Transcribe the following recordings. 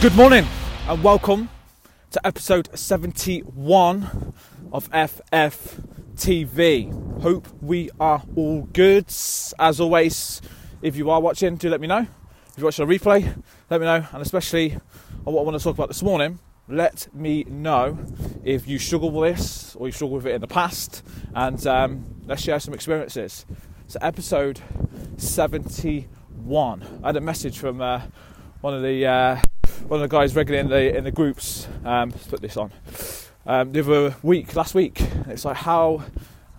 Good morning and welcome to episode 71 of FFTV. Hope we are all good. As always, if you are watching, do let me know. If you're watching a replay, let me know. And especially on what I want to talk about this morning, let me know if you struggle with this or you struggle with it in the past. And um, let's share some experiences. So, episode 71. I had a message from uh, one of the uh, one of the guys regularly in the in the groups. Um, put this on. Um, the other week, last week, it's like, how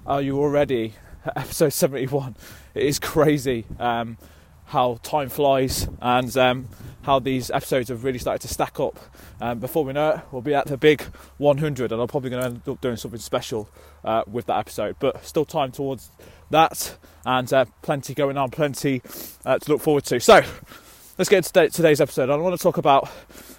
are you already at episode 71? It is crazy um, how time flies and um, how these episodes have really started to stack up. Um, before we know it, we'll be at the big 100, and I'm probably going to end up doing something special uh, with that episode. But still, time towards that, and uh, plenty going on, plenty uh, to look forward to. So, let's get into today's episode. I want to talk about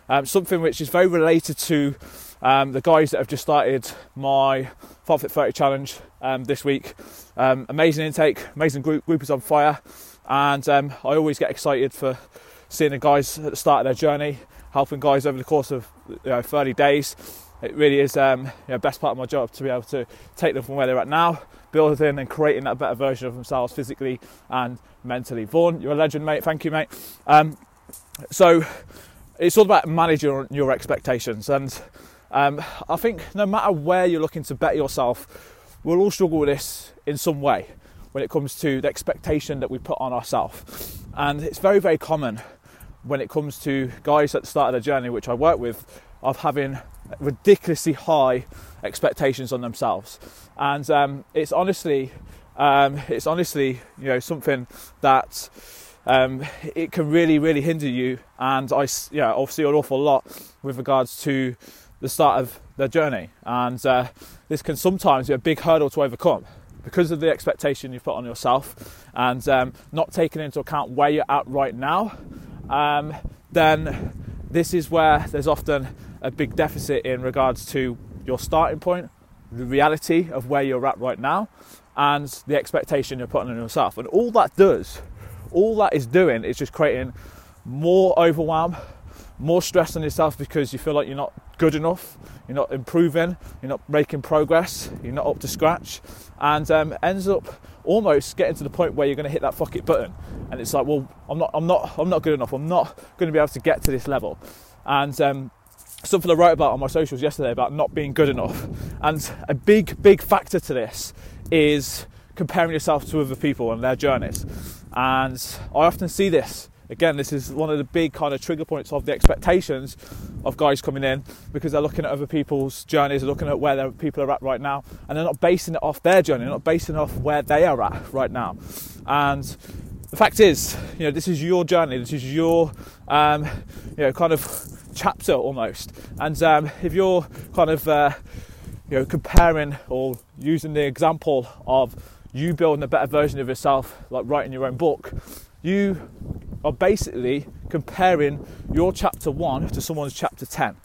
um, something which is very related to um, the guys that have just started my 5 Fit 30 challenge um, this week. Um, amazing intake, amazing group, group is on fire, and um, I always get excited for seeing the guys at the start of their journey, helping guys over the course of you know, 30 days. It really is um, you know, best part of my job to be able to take them from where they're at now, building and creating that better version of themselves physically and mentally. Vaughan, you're a legend, mate. Thank you, mate. Um, so it's all about managing your expectations, and um, I think no matter where you're looking to better yourself, we'll all struggle with this in some way when it comes to the expectation that we put on ourselves. And it's very, very common when it comes to guys at the start of their journey, which I work with, of having ridiculously high expectations on themselves. And um, it's honestly, um, it's honestly, you know, something that um, it can really, really hinder you. And I, yeah, obviously an awful lot with regards to the start of their journey. And uh, this can sometimes be a big hurdle to overcome because of the expectation you put on yourself and um, not taking into account where you're at right now. Um, then this is where there's often a big deficit in regards to your starting point, the reality of where you're at right now, and the expectation you're putting on yourself. And all that does all that is doing is just creating more overwhelm, more stress on yourself because you feel like you're not good enough, you're not improving, you're not making progress, you're not up to scratch, and um, ends up almost getting to the point where you're going to hit that fuck it button, and it's like, well, I'm not, I'm not, I'm not good enough. I'm not going to be able to get to this level, and um, something I wrote about on my socials yesterday about not being good enough, and a big, big factor to this is comparing yourself to other people and their journeys. And I often see this. Again, this is one of the big kind of trigger points of the expectations of guys coming in because they're looking at other people's journeys, they're looking at where their people are at right now, and they're not basing it off their journey, they're not basing it off where they are at right now. And the fact is, you know, this is your journey, this is your, um, you know, kind of chapter almost. And um, if you're kind of, uh, you know, comparing or using the example of you building a better version of yourself, like writing your own book, you are basically comparing your chapter one to someone's chapter 10.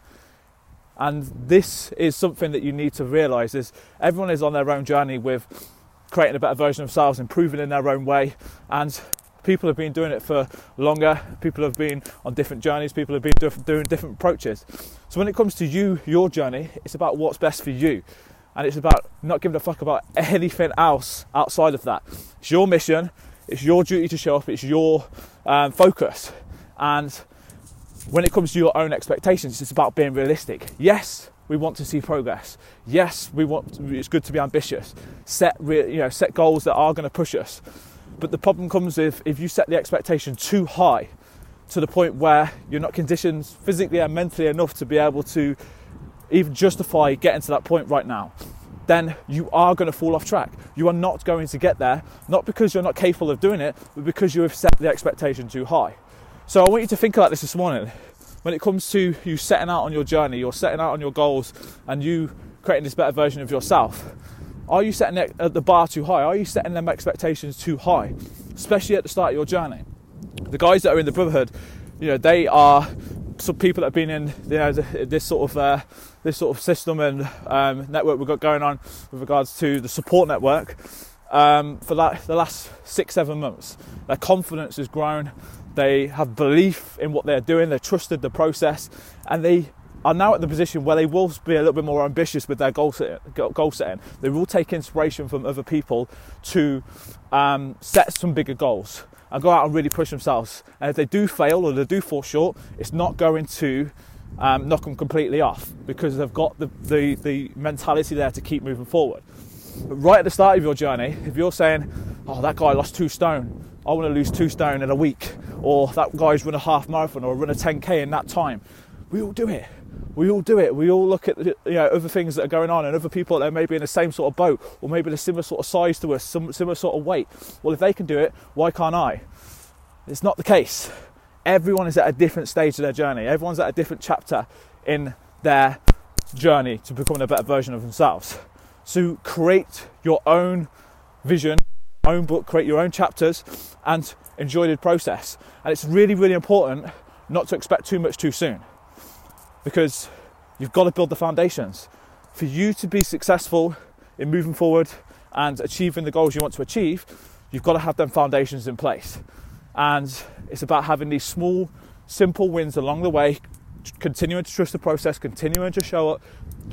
And this is something that you need to realize is everyone is on their own journey with creating a better version of themselves, improving in their own way. And people have been doing it for longer. People have been on different journeys. People have been doing different approaches. So when it comes to you, your journey, it's about what's best for you and it's about not giving a fuck about anything else outside of that. It's your mission, it's your duty to show up, it's your um, focus. And when it comes to your own expectations, it's about being realistic. Yes, we want to see progress. Yes, we want. it's good to be ambitious. Set you know set goals that are going to push us. But the problem comes if if you set the expectation too high, to the point where you're not conditioned physically and mentally enough to be able to even justify getting to that point right now, then you are going to fall off track. You are not going to get there, not because you're not capable of doing it, but because you have set the expectation too high. So I want you to think about this this morning. When it comes to you setting out on your journey, you're setting out on your goals, and you creating this better version of yourself, are you setting the bar too high? Are you setting them expectations too high, especially at the start of your journey? The guys that are in the brotherhood, you know, they are some people that have been in you know this sort of uh, this sort of system and um, network we've got going on with regards to the support network um, for the last six, seven months. Their confidence has grown. They have belief in what they're doing. They trusted the process, and they are now at the position where they will be a little bit more ambitious with their goal setting. Goal setting. They will take inspiration from other people to um, set some bigger goals and go out and really push themselves. And if they do fail or they do fall short, it's not going to um, knock them completely off because they've got the, the, the mentality there to keep moving forward. But right at the start of your journey, if you're saying, oh, that guy lost two stone, I want to lose two stone in a week, or that guy's run a half marathon or run a 10k in that time, we all do it. We all do it. We all look at you know other things that are going on and other people that are maybe in the same sort of boat or maybe a similar sort of size to us, some similar sort of weight. Well, if they can do it, why can't I? It's not the case. Everyone is at a different stage of their journey. Everyone's at a different chapter in their journey to becoming a better version of themselves. So create your own vision, own book, create your own chapters, and enjoy the process. And it's really, really important not to expect too much too soon because you've got to build the foundations. For you to be successful in moving forward and achieving the goals you want to achieve, you've got to have them foundations in place. And it's about having these small, simple wins along the way, continuing to trust the process, continuing to show up.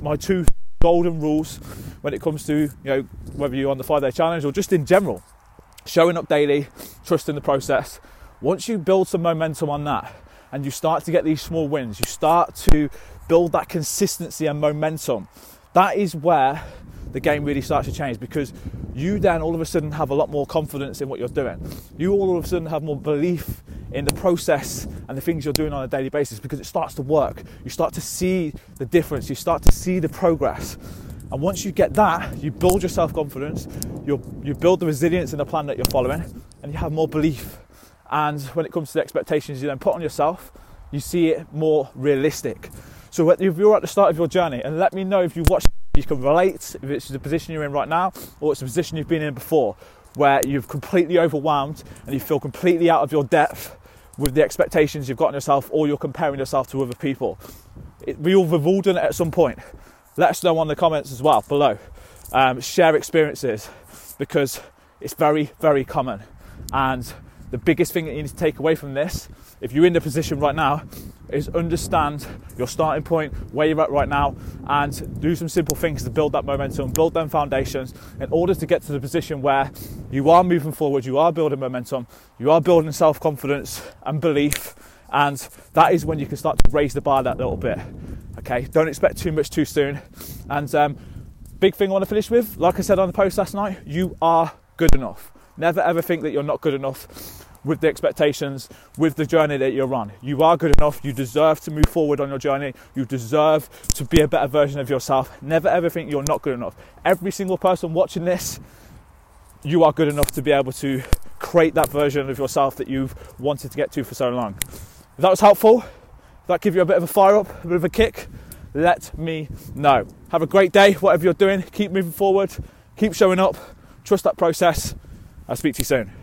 My two golden rules when it comes to, you know, whether you're on the five day challenge or just in general, showing up daily, trusting the process. Once you build some momentum on that, and you start to get these small wins, you start to build that consistency and momentum, that is where the game really starts to change because you then all of a sudden have a lot more confidence in what you're doing. You all of a sudden have more belief in the process and the things you're doing on a daily basis because it starts to work. You start to see the difference, you start to see the progress. And once you get that, you build your self confidence, you you build the resilience in the plan that you're following, and you have more belief and when it comes to the expectations you then put on yourself, you see it more realistic. So if you're at the start of your journey, and let me know if you watch, you can relate if it's the position you're in right now or it's a position you've been in before, where you've completely overwhelmed and you feel completely out of your depth with the expectations you've got on yourself, or you're comparing yourself to other people. We all have all done it at some point. Let us know on the comments as well below. Um, share experiences because it's very, very common and the biggest thing that you need to take away from this, if you're in the position right now, is understand your starting point, where you're at right now, and do some simple things to build that momentum, build them foundations in order to get to the position where you are moving forward, you are building momentum, you are building self confidence and belief, and that is when you can start to raise the bar that little bit. Okay, don't expect too much too soon. And um, big thing I want to finish with, like I said on the post last night, you are good enough. Never ever think that you're not good enough with the expectations, with the journey that you're on. You are good enough. You deserve to move forward on your journey. You deserve to be a better version of yourself. Never ever think you're not good enough. Every single person watching this, you are good enough to be able to create that version of yourself that you've wanted to get to for so long. If that was helpful, that give you a bit of a fire up, a bit of a kick, let me know. Have a great day, whatever you're doing. Keep moving forward. Keep showing up. Trust that process I'll speak to you soon.